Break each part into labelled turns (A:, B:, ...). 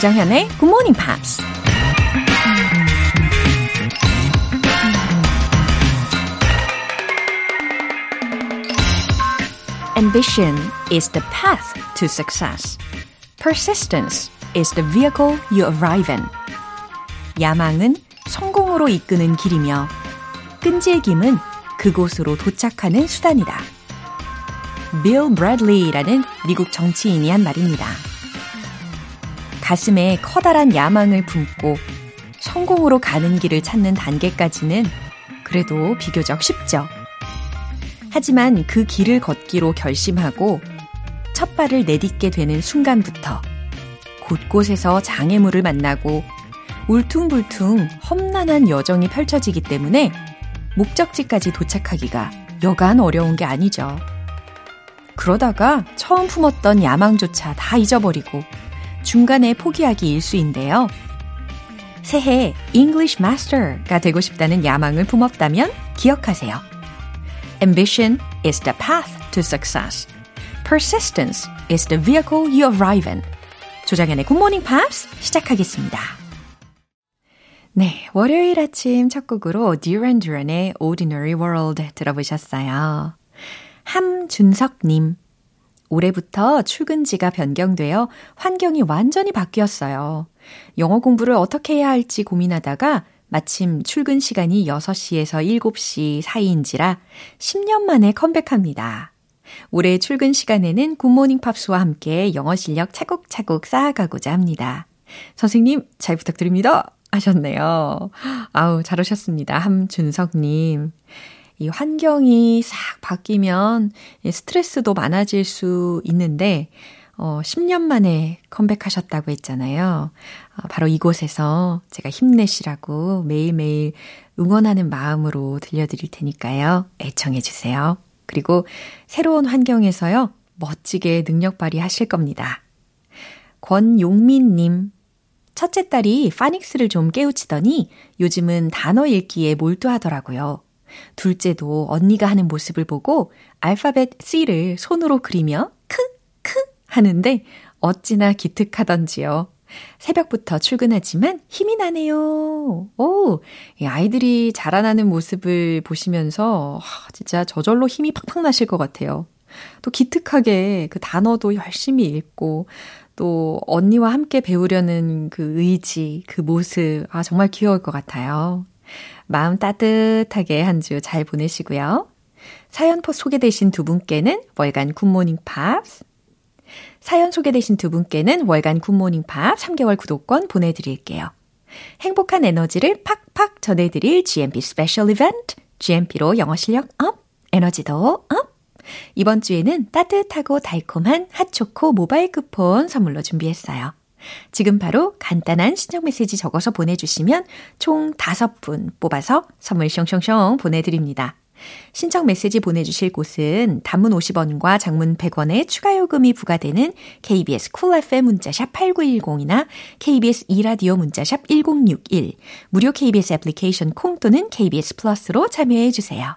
A: 조장현의 Good Morning Pops. Ambition is the path to success. Persistence is the vehicle you arrive in. 야망은 성공으로 이끄는 길이며 끈질김은 그곳으로 도착하는 수단이다. 빌 브래들리라는 미국 정치인이 한 말입니다. 가슴에 커다란 야망을 품고 성공으로 가는 길을 찾는 단계까지는 그래도 비교적 쉽죠. 하지만 그 길을 걷기로 결심하고 첫 발을 내딛게 되는 순간부터 곳곳에서 장애물을 만나고 울퉁불퉁 험난한 여정이 펼쳐지기 때문에 목적지까지 도착하기가 여간 어려운 게 아니죠. 그러다가 처음 품었던 야망조차 다 잊어버리고 중간에 포기하기 일수인데요. 새해 English Master가 되고 싶다는 야망을 품었다면 기억하세요. Ambition is the path to success. Persistence is the vehicle you arrive in. 조장현의 Good Morning Pops 시작하겠습니다. 네, 월요일 아침 첫 곡으로 Duran Duran의 Ordinary World 들어보셨어요. 함준석님. 올해부터 출근지가 변경되어 환경이 완전히 바뀌었어요. 영어 공부를 어떻게 해야 할지 고민하다가 마침 출근 시간이 6시에서 7시 사이인지라 10년 만에 컴백합니다. 올해 출근 시간에는 굿모닝 팝스와 함께 영어 실력 차곡차곡 쌓아가고자 합니다. 선생님, 잘 부탁드립니다. 하셨네요. 아우, 잘 오셨습니다. 함준석님. 이 환경이 싹 바뀌면 스트레스도 많아질 수 있는데, 어, 10년 만에 컴백하셨다고 했잖아요. 어, 바로 이곳에서 제가 힘내시라고 매일매일 응원하는 마음으로 들려드릴 테니까요. 애청해주세요. 그리고 새로운 환경에서요. 멋지게 능력 발휘하실 겁니다. 권용민님. 첫째 딸이 파닉스를 좀 깨우치더니 요즘은 단어 읽기에 몰두하더라고요. 둘째도 언니가 하는 모습을 보고 알파벳 C를 손으로 그리며 크, 크 하는데 어찌나 기특하던지요. 새벽부터 출근하지만 힘이 나네요. 오, 이 아이들이 자라나는 모습을 보시면서 진짜 저절로 힘이 팍팍 나실 것 같아요. 또 기특하게 그 단어도 열심히 읽고 또 언니와 함께 배우려는 그 의지, 그 모습, 아, 정말 귀여울 것 같아요. 마음 따뜻하게 한 주 잘 보내시고요. 사연 포 소개되신 두 분께는 월간 굿모닝 팝스, 사연 소개되신 두 분께는 월간 굿모닝 팝 3개월 구독권 보내드릴게요. 행복한 에너지를 팍팍 전해드릴 GMP special 이벤트, GMP로 영어 실력 up, 에너지도 up! 이번 주에는 따뜻하고 달콤한 핫초코 모바일 쿠폰 선물로 준비했어요. 지금 바로 간단한 신청 메시지 적어서 보내주시면 총 5분 뽑아서 선물 숑숑숑 보내드립니다. 신청 메시지 보내주실 곳은 단문 50원과 장문 100원의 추가 요금이 부과되는 KBS Cool FM 문자샵 8910이나 KBS 2라디오 문자샵 1061, 무료 KBS 애플리케이션 콩 또는 KBS 플러스로 참여해 주세요.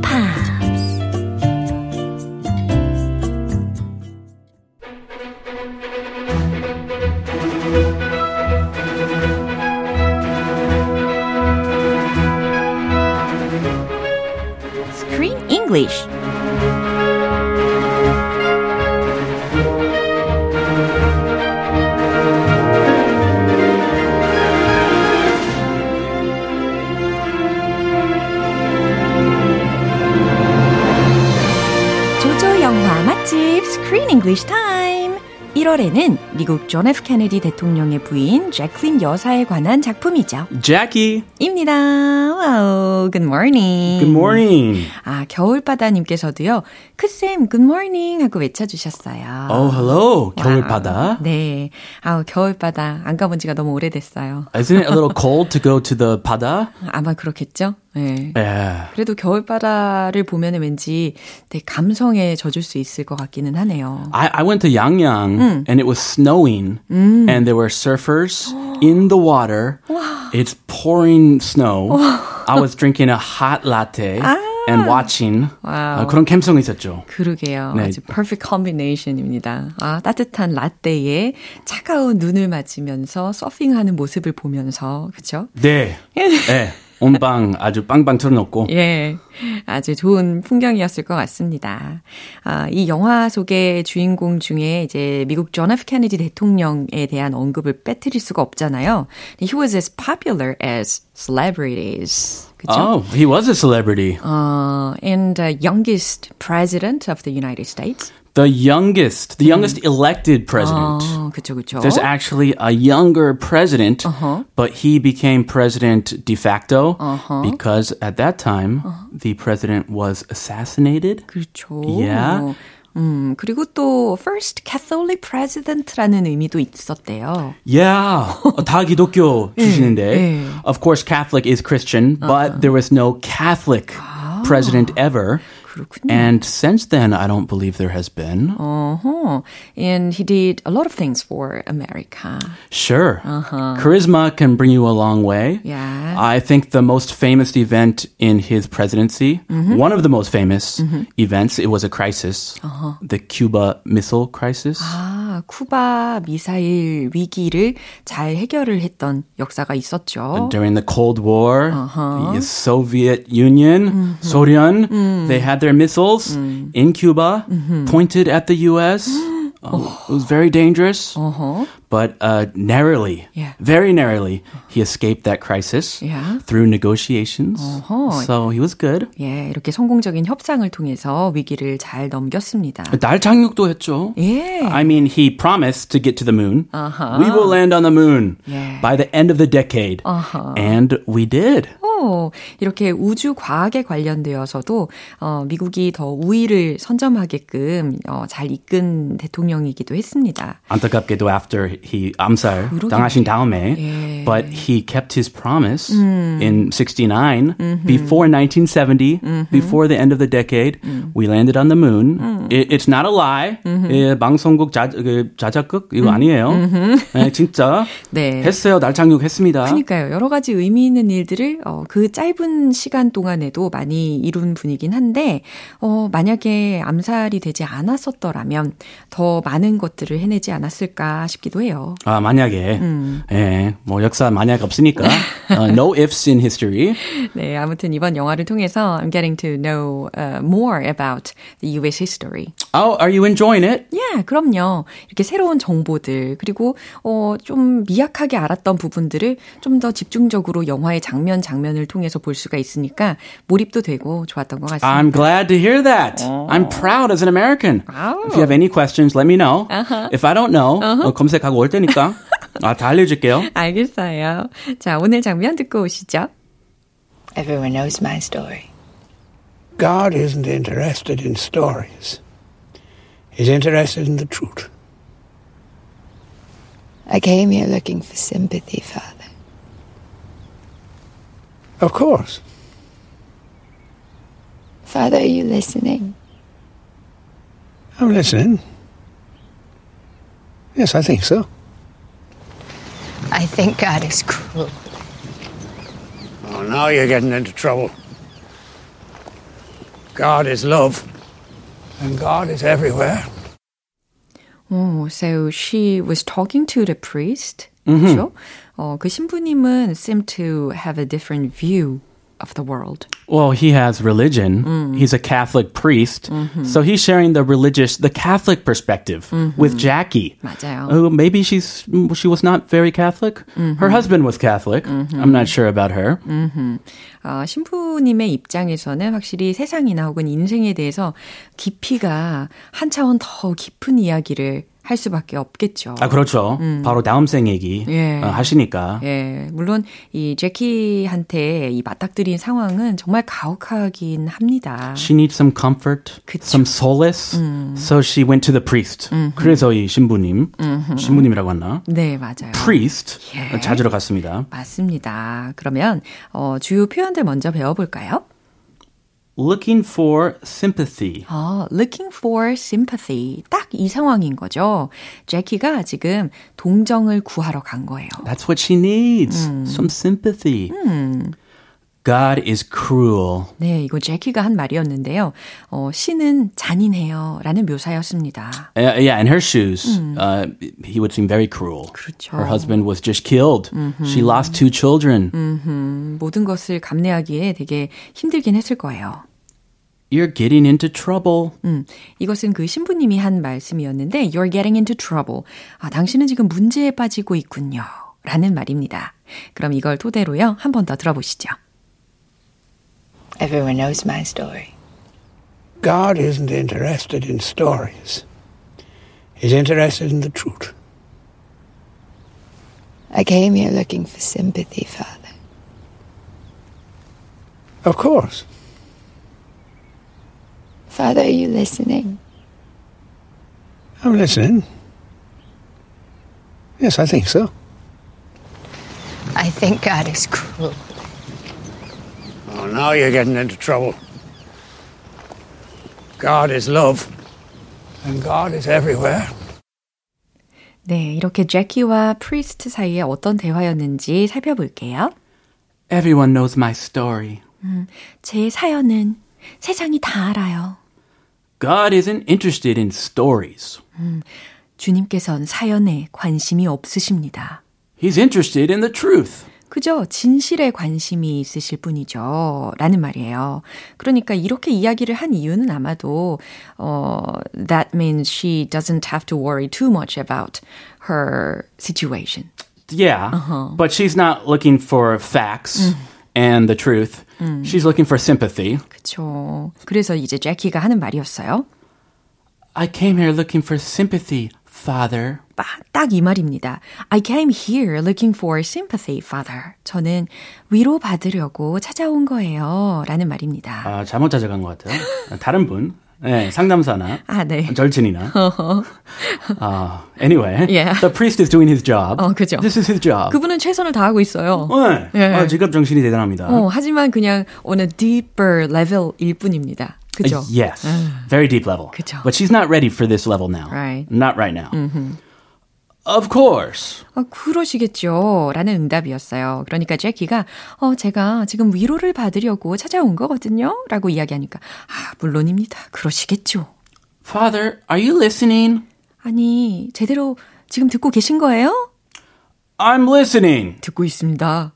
A: English. 조조 영화 맛집 Screen English Time. 1월에는 미국 존 F 케네디 대통령의 부인 재클린 여사에 관한 작품이죠.
B: Jackie.
A: 입니다. Wow, good morning.
B: Good morning.
A: 아, 겨울바다님께서도요. 크쌤, morning 하고 외쳐주셨어요.
B: Oh, hello. 겨울바다.
A: 네. 아, 겨울바다 안 가본 지가 너무 오래됐어요.
B: Isn't it a little cold to go to the 바다?
A: 아마 그렇겠죠? 네.
B: Yeah.
A: 그래도 겨울바다를 보면 왠지 되게 감성에 젖을 수 있을 것 같기는 하네요.
B: I, I went to Yangyang
A: 음.
B: and it was snowing and there were surfers in the water. It's pouring snow. I was drinking a hot latte and watching.
A: 와우.
B: 아, 그런 감성이 있었죠.
A: 그러게요.
B: 네.
A: 아주 perfect combination입니다. 아, 따뜻한 라떼에 차가운 눈을 맞으면서 서핑하는 모습을 보면서, 그쵸?
B: 네. 네. 온방 아주 빵빵 틀어놓고.
A: 예. 아주 좋은 풍경이었을 것 같습니다. 아, 이 영화 속의 주인공 중에 이제 미국 존 F 케네디 대통령에 대한 언급을 빼뜨릴 수가 없잖아요. He was as popular as celebrities. 그죠?
B: Oh, he was a celebrity.
A: 어, and the youngest president of the United States.
B: The youngest, the youngest elected president.
A: 어, 그쵸, 그쵸.
B: There's actually a younger president, but he became president de facto because at that time the president was assassinated.
A: 그렇죠.
B: Yeah.
A: 음, 그리고 또 first Catholic president라는 의미도 있었대요.
B: Yeah, 다 기독교 출신인데. Of course, Catholic is Christian, but there was no Catholic president ever.
A: 그렇군요.
B: And since then, I don't believe there has been.
A: Uh-huh. And he did a lot of things for America.
B: Sure. Charisma can bring you a long way.
A: Yeah.
B: I think the most famous event in his presidency, one of the most famous events, it was a crisis, the Cuba Missile Crisis.
A: 아, 쿠바 미사일 위기를 잘 해결을 했던 역사가 있었죠.
B: During the Cold War, the Soviet Union, Soviet, they had their missiles in Cuba, pointed at the U.S. Uh, it was very dangerous, but uh, narrowly,
A: Yeah.
B: very narrowly, he escaped that crisis
A: Yeah.
B: through negotiations.
A: 어허.
B: So he was good.
A: 예, 이렇게 성공적인 협상을 통해서 위기를 잘 넘겼습니다.
B: 달 착륙도 했죠.
A: 예.
B: I mean, he promised to get to the moon. We will land on the moon
A: Yeah.
B: by the end of the decade. And we did.
A: 오, 이렇게 우주 과학에 관련되어서도 어, 미국이 더 우위를 선점하게끔 어, 잘 이끈 대통령이기도 했습니다.
B: 안타깝게도 after he 암살 당하신 다음에
A: 예.
B: but he kept his promise in 69 before 1970 before the end of the decade we landed on the moon. It, it's not a lie. 예, 방송국 자, 그, 자작극? 이거 아니에요. 예, 진짜.
A: 네.
B: 했어요. 날 착륙했습니다.
A: 그러니까요. 여러 가지 의미 있는 일들을 어, 그 짧은 시간 동안에도 많이 이룬 분이긴 한데 어, 만약에 암살이 되지 않았었더라면 더 많은 것들을 해내지 않았을까 싶기도 해요.
B: 아 만약에 예, 뭐 역사 만약 없으니까 어, no ifs in history
A: 네, 아무튼 이번 영화를 통해서 I'm getting to know uh, more about the U.S. history.
B: oh are you enjoying it
A: 예, 그럼요. 이렇게 새로운 정보들, 그리고, 어, 좀 미약하게 알았던 부분들을 좀 더 집중적으로 영화의 장면, 장면을 통해서 볼 수가 있으니까 몰입도 되고 좋았던 것 같습니다.
B: I'm glad to hear that. I'm proud as an American. If you have any questions, let me know. If I don't know, 어, 검색하고 올 테니까 아, 다 알려줄게요.
A: 알겠어요. 자, 오늘 장면 듣고 오시죠.
C: Everyone knows my story.
D: God isn't interested in stories. He's interested in the truth.
C: I came here looking for sympathy, Father.
D: Of course.
C: Father, are you listening?
D: I'm listening. Yes, I think so.
C: I think God is cruel.
D: Oh, now you're getting into trouble. God is love, and God is everywhere.
A: Oh, so she was talking to the priest. Mm -hmm. Sure. 어, 그 신부님은 seemed to have a different view of the world.
B: Well, he has religion. He's a Catholic priest. So he's sharing the religious, the Catholic perspective with Jackie.
A: 맞아요.
B: Uh, maybe she's she was not very Catholic. Her husband was Catholic. I'm not sure about her.
A: 어, 신부님의 입장에서는 확실히 세상이나 혹은 인생에 대해서 깊이가 한 차원 더 깊은 이야기를 할 수밖에 없겠죠.
B: 아, 그렇죠. 음. 바로 다음 생 얘기 예. 어, 하시니까.
A: 예. 물론 이 제키한테 이 맞닥뜨린 상황은 정말 가혹하긴 합니다.
B: She needs some comfort, 그쵸. some solace. 음. So she went to the priest. 음흠. 그래서 이 신부님, 음흠. 신부님이라고 하나?
A: 네, 맞아요.
B: priest 예. 찾으러 갔습니다.
A: 맞습니다. 그러면 어, 주요 표현들 먼저 배워볼까요?
B: looking for sympathy.
A: 아, looking for sympathy. 딱 이 상황인 거죠. 제키가 지금 동정을 구하러 간 거예요.
B: That's what she needs. 음. Some sympathy. 음. God is cruel.
A: 네, 이거 제키가 한 말이었는데요. 어, 신은 잔인해요. 라는 묘사였습니다.
B: Uh, yeah, in her shoes, 음. uh, he would seem very cruel.
A: 그렇죠.
B: Her husband was just killed. 음흠. She lost two children.
A: 음흠. 모든 것을 감내하기에 되게 힘들긴 했을 거예요.
B: You're getting into trouble.
A: 음, 이것은 그 신부님이 한 말씀이었는데, You're getting into trouble. 아, 당신은 지금 문제에 빠지고 있군요. 라는 말입니다. 그럼 이걸 토대로요, 한 번 더 들어보시죠.
C: Everyone knows my story.
D: God isn't interested in stories. He's interested in the truth.
C: I came here looking for sympathy, Father.
D: Of course.
C: Father, are you listening?
D: I'm listening. Yes, I think so.
C: I think God is cruel
D: Oh, now you're getting into trouble. God is love, and God is everywhere.
A: 네, 이렇게 제키와 프리스트 사이에 어떤 대화였는지 살펴볼게요.
B: Everyone knows my story.
A: 음, 제 사연은 세상이 다 알아요.
B: God isn't interested in stories.
A: 음, 주님께선 사연에 관심이 없으십니다.
B: He's interested in the truth.
A: 그저 진실에 관심이 있으실 뿐이죠. 라는 말이에요. 그러니까 이렇게 이야기를 한 이유는 아마도 어, that means she doesn't have to worry too much about her situation.
B: Yeah, uh-huh. but she's not looking for facts. 음. and the truth. 음. She's looking for sympathy.
A: 그렇죠. 그래서 이제 제키가 하는 말이었어요.
B: I came here looking for sympathy, father.
A: 딱 이 말입니다. I came here looking for sympathy, father. 저는 위로 받으려고 찾아온 거예요. 라는 말입니다.
B: 아, 잘못 찾아간 것 같아요. 다른 분. 네, 상담사나
A: 아, 네.
B: 절친이나. uh, anyway, yeah. the priest is doing his job.
A: 어, 그죠.
B: This is his job.
A: 그분은 최선을 다하고 있어요.
B: 네. 네. 아, 직업 정신이 대단합니다.
A: 어, 하지만 그냥 on a deeper level일 뿐입니다. 그죠?
B: Uh, yes. Very deep level.
A: 그죠.
B: But she's not ready for this level now.
A: Right.
B: Not right now. Mm-hmm. Of course.
A: 아, 그러시겠죠. 라는 응답이었어요. 그러니까 제키가, 어, 제가 지금 위로를 받으려고 찾아온 거거든요. 라고 이야기하니까, 아, 물론입니다. 그러시겠죠.
B: Father, are you listening?
A: 아니, 제대로 지금 듣고 계신 거예요?
B: I'm listening.
A: 듣고 있습니다.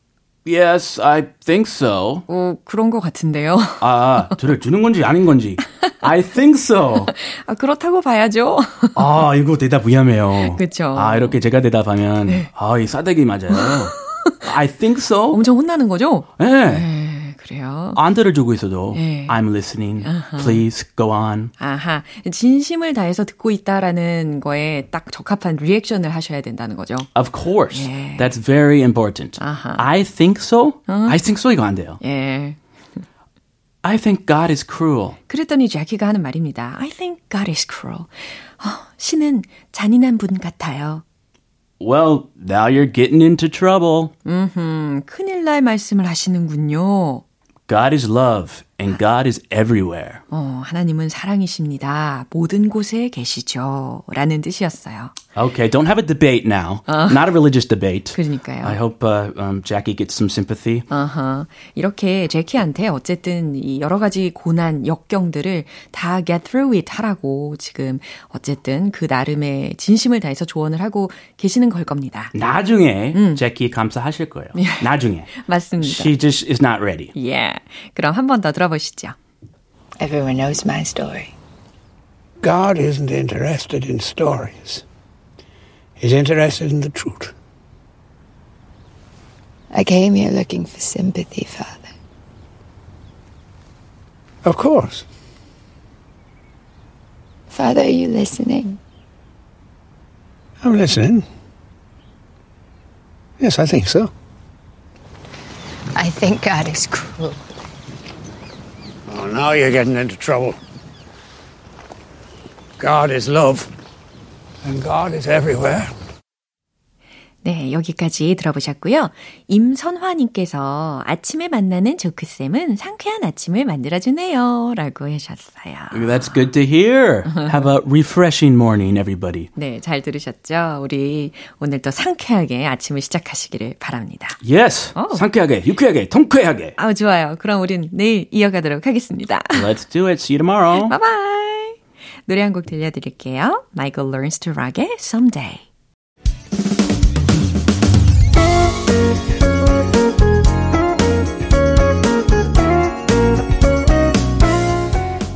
B: Yes, I think so.
A: 어, 그런 것 같은데요.
B: 아, 들어주는 건지 아닌 건지. I think so.
A: 아, 그렇다고 봐야죠.
B: 아, 이거 대답 위험해요.
A: 그렇죠.
B: 아, 이렇게 제가 대답하면 네. 아, 이 싸대기 맞아요. I think so.
A: 엄청 혼나는 거죠?
B: 네.
A: 네. 그래요.
B: 안 들어주고 있어도 네. I'm listening. Uh-huh. Please go on.
A: 아하. 진심을 다해서 듣고 있다라는 거에 딱 적합한 리액션을 하셔야 된다는 거죠.
B: Of course. 예. That's very important. Uh-huh. I think so? Uh-huh. I think so 이거 안 돼요.
A: 예.
B: I think God is cruel.
A: 그랬더니 제키가 하는 말입니다. I think God is cruel. 어, 신은 잔인한 분 같아요.
B: Well, now you're getting into trouble.
A: 음, 큰일 날 말씀을 하시는군요.
B: God is love and God is everywhere.
A: 어, 하나님은 사랑이십니다. 모든 곳에 계시죠. 라는 뜻이었어요.
B: Okay, don't have a debate now. 어. Not a religious debate.
A: 그러니까요.
B: I hope uh, um, Jackie gets some sympathy.
A: Uh-huh. 이렇게 제키한테 어쨌든 이 여러 가지 고난, 역경들을 다 get through it 하라고 지금 어쨌든 그 나름의 진심을 다해서 조언을 하고 계시는 걸 겁니다.
B: 나중에 음. 제키 감사하실 거예요. 나중에.
A: 맞습니다.
B: She just is not ready.
A: Yeah. 그럼 한 번 더 들어 들어보시죠.
C: Everyone knows my story.
D: God isn't interested in stories. He's interested in the truth.
C: I came here looking for sympathy, Father.
D: Of course.
C: Father, are you listening?
D: I'm listening. Yes, I think so.
C: I think God is cruel.
D: Now you're getting into trouble. God is love, and God is everywhere.
A: 네, 여기까지 들어보셨고요. 임선화님께서 아침에 만나는 조크쌤은 상쾌한 아침을 만들어주네요. 라고 하셨어요.
B: That's good to hear. Have a refreshing morning, everybody.
A: 네, 잘 들으셨죠? 우리 오늘 또 상쾌하게 아침을 시작하시기를 바랍니다.
B: Yes.
A: Oh.
B: 상쾌하게, 유쾌하게, 통쾌하게.
A: 아우, 좋아요. 그럼 우린 내일 이어가도록 하겠습니다.
B: Let's do it. See you tomorrow.
A: Bye bye. 노래 한 곡 들려드릴게요. Michael Learns to Rock의 Someday.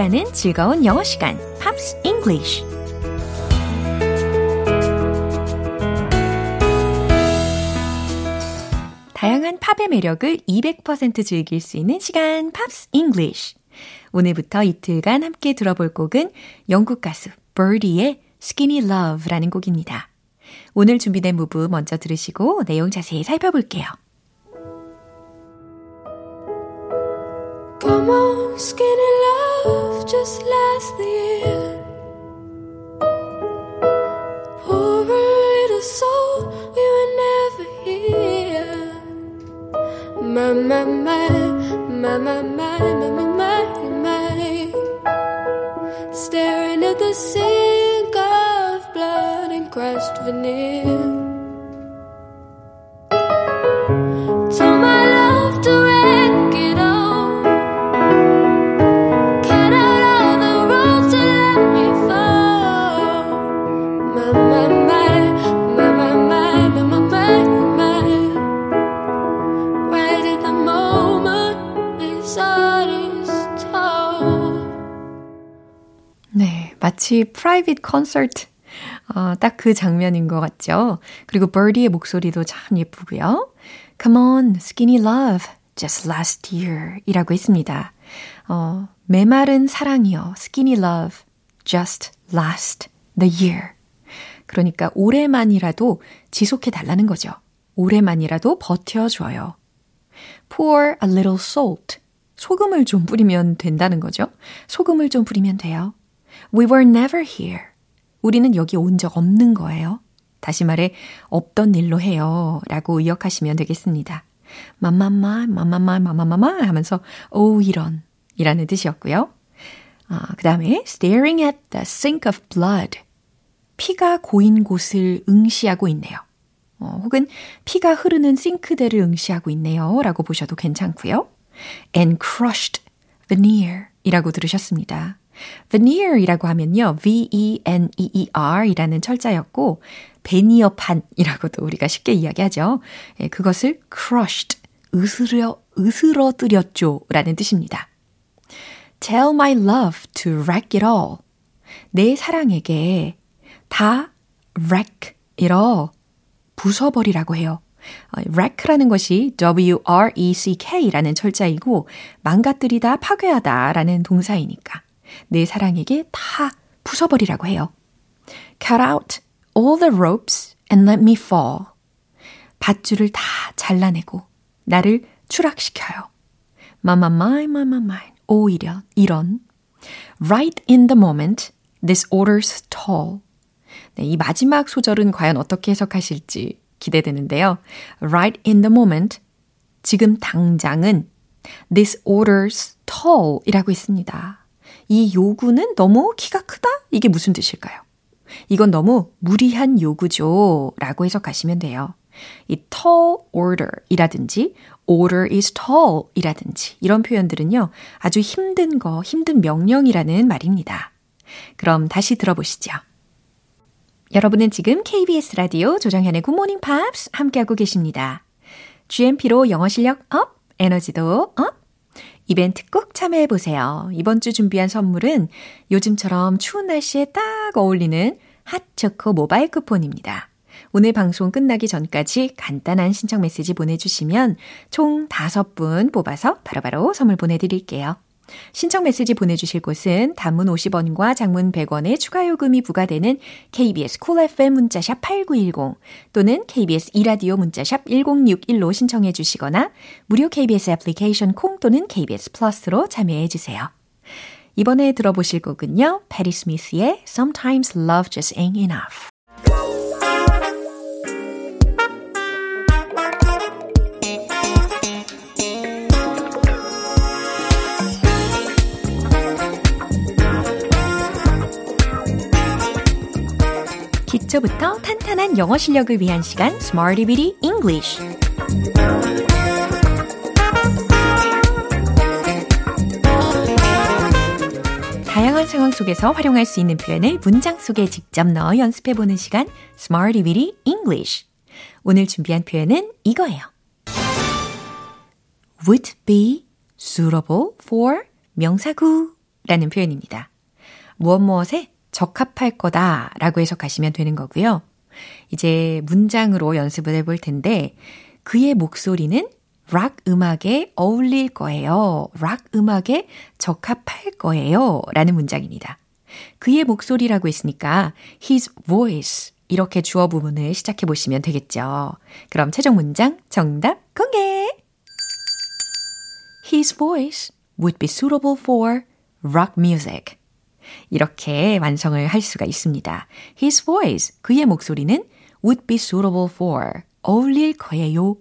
A: 함께하는 즐거운 영어 시간, Pops English. 다양한 팝의 매력을 200% 즐길 수 있는 시간, Pops English. 오늘부터 이틀간 함께 들어볼 곡은 영국 가수 버디의 Skinny Love라는 곡입니다. 오늘 준비된 부분 먼저 들으시고 내용 자세히 살펴볼게요.
E: On, skinny love, just last the year. Poor little soul, we were never here. My, my, my, my, my, my, my, my, my, my. Staring at the sink of blood and crushed veneer.
A: 마치 프라이빗 콘서트 어, 딱 그 장면인 것 같죠? 그리고 버디의 목소리도 참 예쁘고요. Come on, skinny love, just last year 이라고 했습니다. 어, 메마른 사랑이요, skinny love, just last the year. 그러니까 올해만이라도 지속해 달라는 거죠. 올해만이라도 버텨줘요. Pour a little salt. 소금을 좀 뿌리면 된다는 거죠. 소금을 좀 뿌리면 돼요. We were never here. 우리는 여기 온 적 없는 거예요. 다시 말해, 없던 일로 해요. 라고 의역하시면 되겠습니다. 마마마, 마마마, 마마마마 하면서, 오, 이런. 이라는 뜻이었고요. 아, 그 다음에, staring at the sink of blood. 피가 고인 곳을 응시하고 있네요. 어, 혹은 피가 흐르는 싱크대를 응시하고 있네요. 라고 보셔도 괜찮고요. and crushed veneer 이라고 들으셨습니다. Veneer 이라고 하면요. V-E-N-E-E-R 이라는 철자였고, 베니어판이라고도 우리가 쉽게 이야기하죠. 예, 그것을 crushed, 으스러, 으스러뜨렸죠. 라는 뜻입니다. Tell my love to wreck it all. 내 사랑에게 다 wreck it all. 부숴버리라고 해요. 어, wreck라는 것이 W-R-E-C-K라는 철자이고 망가뜨리다, 파괴하다 라는 동사이니까 내 사랑에게 다 부숴버리라고 해요. Cut out all the ropes and let me fall. 밧줄을 다 잘라내고 나를 추락시켜요. Mama mine, mama mine. 오 이런, 이런. Right in the moment, this order's tall. 네, 이 마지막 소절은 과연 어떻게 해석하실지 기대되는데요. Right in the moment, 지금 당장은 this order's tall 이라고 있습니다. 이 요구는 너무 키가 크다? 이게 무슨 뜻일까요? 이건 너무 무리한 요구죠. 라고 해석하시면 돼요. 이 tall order 이라든지 order is tall 이라든지 이런 표현들은요. 아주 힘든 거, 힘든 명령이라는 말입니다. 그럼 다시 들어보시죠. 여러분은 지금 KBS 라디오 조정현의 굿모닝 팝스 함께하고 계십니다. GMP로 영어 실력 up, 에너지도 up. 이벤트 꼭 참여해보세요. 이번 주 준비한 선물은 요즘처럼 추운 날씨에 딱 어울리는 핫초코 모바일 쿠폰입니다. 오늘 방송 끝나기 전까지 간단한 신청 메시지 보내주시면 총 5분 뽑아서 바로바로 바로 선물 보내드릴게요. 신청 메시지 보내주실 곳은 단문 50원과 장문 100원의 추가 요금이 부과되는 KBS 콜 cool FM 문자샵 8910 또는 KBS 이라디오 문자샵 1061로 신청해 주시거나 무료 KBS 애플리케이션 콩 또는 KBS 플러스로 참여해 주세요. 이번에 들어보실 곡은요. 패리 스미스의 Sometimes Love Just Ain't Enough 기초부터 탄탄한 영어 실력을 위한 시간 Smarty Bitty English 다양한 상황 속에서 활용할 수 있는 표현을 문장 속에 직접 넣어 연습해보는 시간 Smarty Bitty English 오늘 준비한 표현은 이거예요. would be suitable for 명사구 라는 표현입니다. 무엇 무엇에 적합할 거다 라고 해석하시면 되는 거고요. 이제 문장으로 연습을 해볼 텐데 그의 목소리는 락 음악에 어울릴 거예요. 락 음악에 적합할 거예요. 라는 문장입니다. 그의 목소리라고 했으니까 his voice 이렇게 주어 부분을 시작해 보시면 되겠죠. 그럼 최종 문장 정답 공개! His voice would be suitable for rock music. 이렇게 완성을 할 수가 있습니다. His voice, 그의 목소리는 would be suitable for, 어울릴 거예요.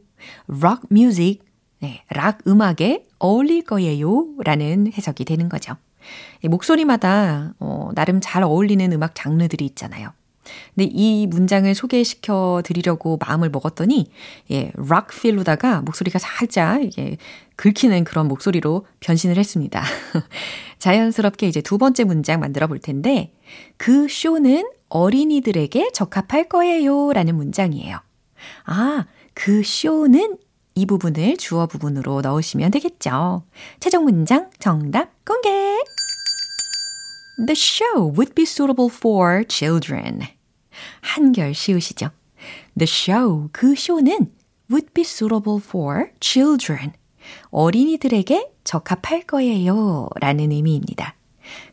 A: rock music, 네, 락 음악에 어울릴 거예요. 라는 해석이 되는 거죠. 목소리마다 어, 나름 잘 어울리는 음악 장르들이 있잖아요. 근데 이 문장을 소개시켜 드리려고 마음을 먹었더니, 예, 락 필로다가 목소리가 살짝, 예, 긁히는 그런 목소리로 변신을 했습니다. 자연스럽게 이제 두 번째 문장 만들어 볼 텐데, 그 쇼는 어린이들에게 적합할 거예요. 라는 문장이에요. 아, 그 쇼는 이 부분을 주어 부분으로 넣으시면 되겠죠. 최종 문장 정답 공개! The show would be suitable for children. 한결 쉬우시죠? The show, 그 쇼는 would be suitable for children. 어린이들에게 적합할 거예요. 라는 의미입니다.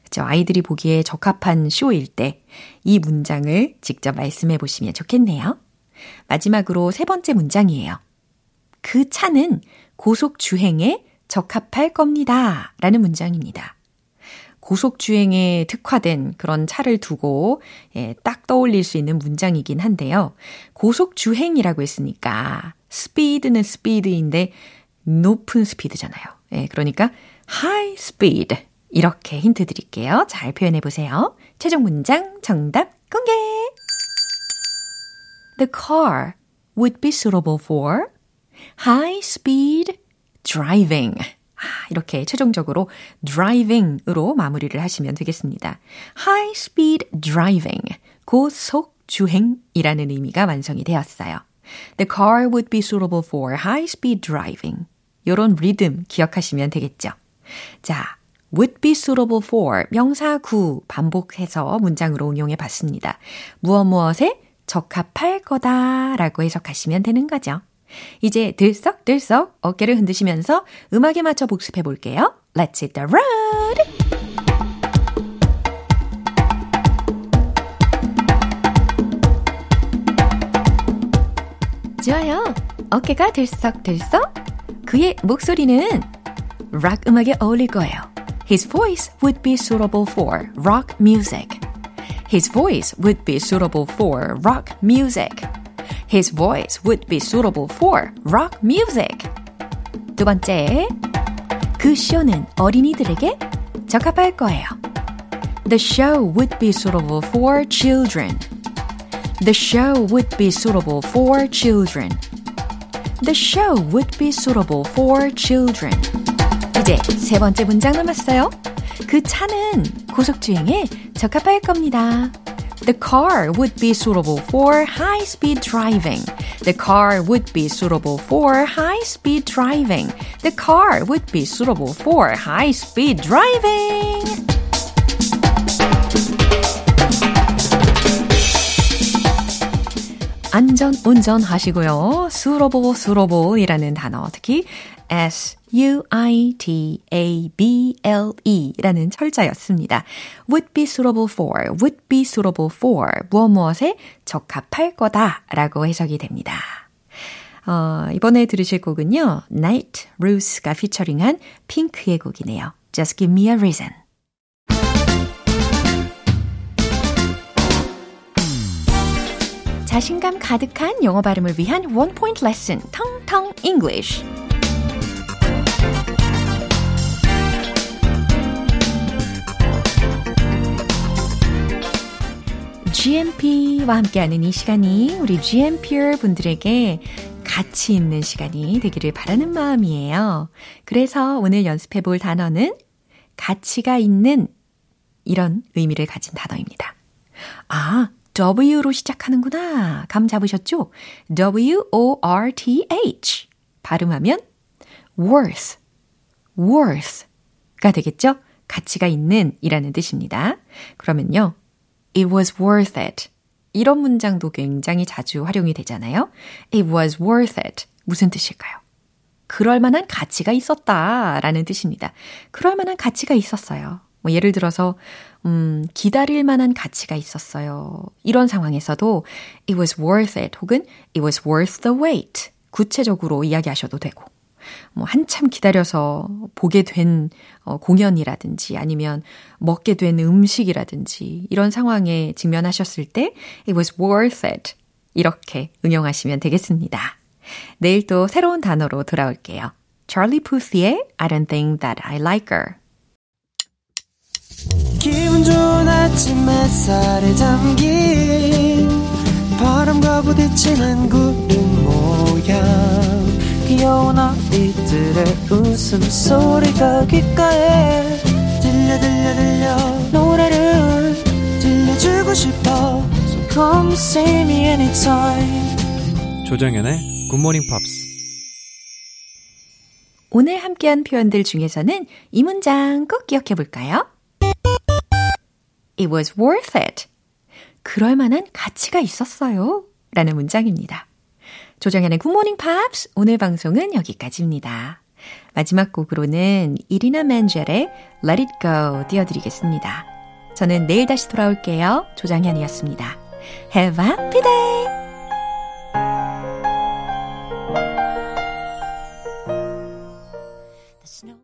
A: 그죠? 아이들이 보기에 적합한 쇼일 때 이 문장을 직접 말씀해 보시면 좋겠네요. 마지막으로 세 번째 문장이에요. 그 차는 고속 주행에 적합할 겁니다. 라는 문장입니다. 고속주행에 특화된 그런 차를 두고 예, 딱 떠올릴 수 있는 문장이긴 한데요. 고속주행이라고 했으니까 스피드는 스피드인데 높은 스피드잖아요. 예, 그러니까 high speed 이렇게 힌트 드릴게요. 잘 표현해 보세요. 최종 문장 정답 공개. The car would be suitable for high speed driving. 아, 이렇게 최종적으로 driving으로 마무리를 하시면 되겠습니다. high speed driving, 고속 주행이라는 의미가 완성이 되었어요. The car would be suitable for high speed driving. 요런 리듬 기억하시면 되겠죠. 자, would be suitable for 명사 구 반복해서 문장으로 응용해 봤습니다. 무엇 무엇에 적합할 거다 라고 해석하시면 되는 거죠. 이제 들썩들썩 어깨를 흔드시면서 음악에 맞춰 복습해 볼게요. Let's hit the road! 좋아요. 어깨가 들썩들썩. 그의 목소리는 락 음악에 어울릴 거예요. His voice would be suitable for rock music. His voice would be suitable for rock music. His voice would be suitable for rock music. 두 번째, 그 쇼는 어린이들에게 적합할 거예요. The show would be suitable for children. The show would be suitable for children. The show would be suitable for children. 이제 세 번째 문장 남았어요. 그 차는 고속주행에 적합할 겁니다. The car would be suitable for high-speed driving. The car would be suitable for high-speed driving. The car would be suitable for high-speed driving. 안전 운전하시고요. 수로보 수로보이라는 단어 특히 S U I T A B L E라는 철자였습니다. would be suitable for, would be suitable for 무엇 무엇에 적합할 거다 라고 해석이 됩니다. 어, 이번에 들으실 곡은요. Night Rose가 피처링한 핑크의 곡이네요. Just give me a reason. 자신감 가득한 영어 발음을 위한 원 포인트 레슨 텅텅 English. GMP와 함께하는 이 시간이 우리 GMPR 분들에게 가치 있는 시간이 되기를 바라는 마음이에요. 그래서 오늘 연습해 볼 단어는 가치가 있는 이런 의미를 가진 단어입니다. 아, W로 시작하는구나. 감 잡으셨죠? W-O-R-T-H. 발음하면 worth, worth가 되겠죠? 가치가 있는 이라는 뜻입니다. 그러면요. It was worth it. 이런 문장도 굉장히 자주 활용이 되잖아요. It was worth it. 무슨 뜻일까요? 그럴 만한 가치가 있었다 라는 뜻입니다. 그럴 만한 가치가 있었어요. 뭐 예를 들어서 음, 기다릴 만한 가치가 있었어요. 이런 상황에서도 it was worth it 혹은 it was worth the wait. 구체적으로 이야기하셔도 되고. 뭐 한참 기다려서 보게 된 어, 공연이라든지 아니면 먹게 된 음식이라든지 이런 상황에 직면하셨을 때 it was worth it. 이렇게 응용하시면 되겠습니다. 내일 또 새로운 단어로 돌아올게요. Charlie Puth의 I don't think that I like her. 기분 좋은 아침 햇살에 담긴 바람과 부딪히는 모양 귀여운 아이들의 웃음소리가 귓가에 들려 들려 들려 노래를 들려주고 싶어 So come see me anytime 조정연의 굿모닝 팝스 오늘 함께한 표현들 중에서는 이 문장 꼭 기억해 볼까요? It was worth it. 그럴 만한 가치가 있었어요. 라는 문장입니다. 조정현의 굿모닝 팝스 오늘 방송은 여기까지입니다. 마지막 곡으로는 이리나 맨젤의 Let It Go 띄워드리겠습니다. 저는 내일 다시 돌아올게요. 조정현이었습니다. Have a happy day!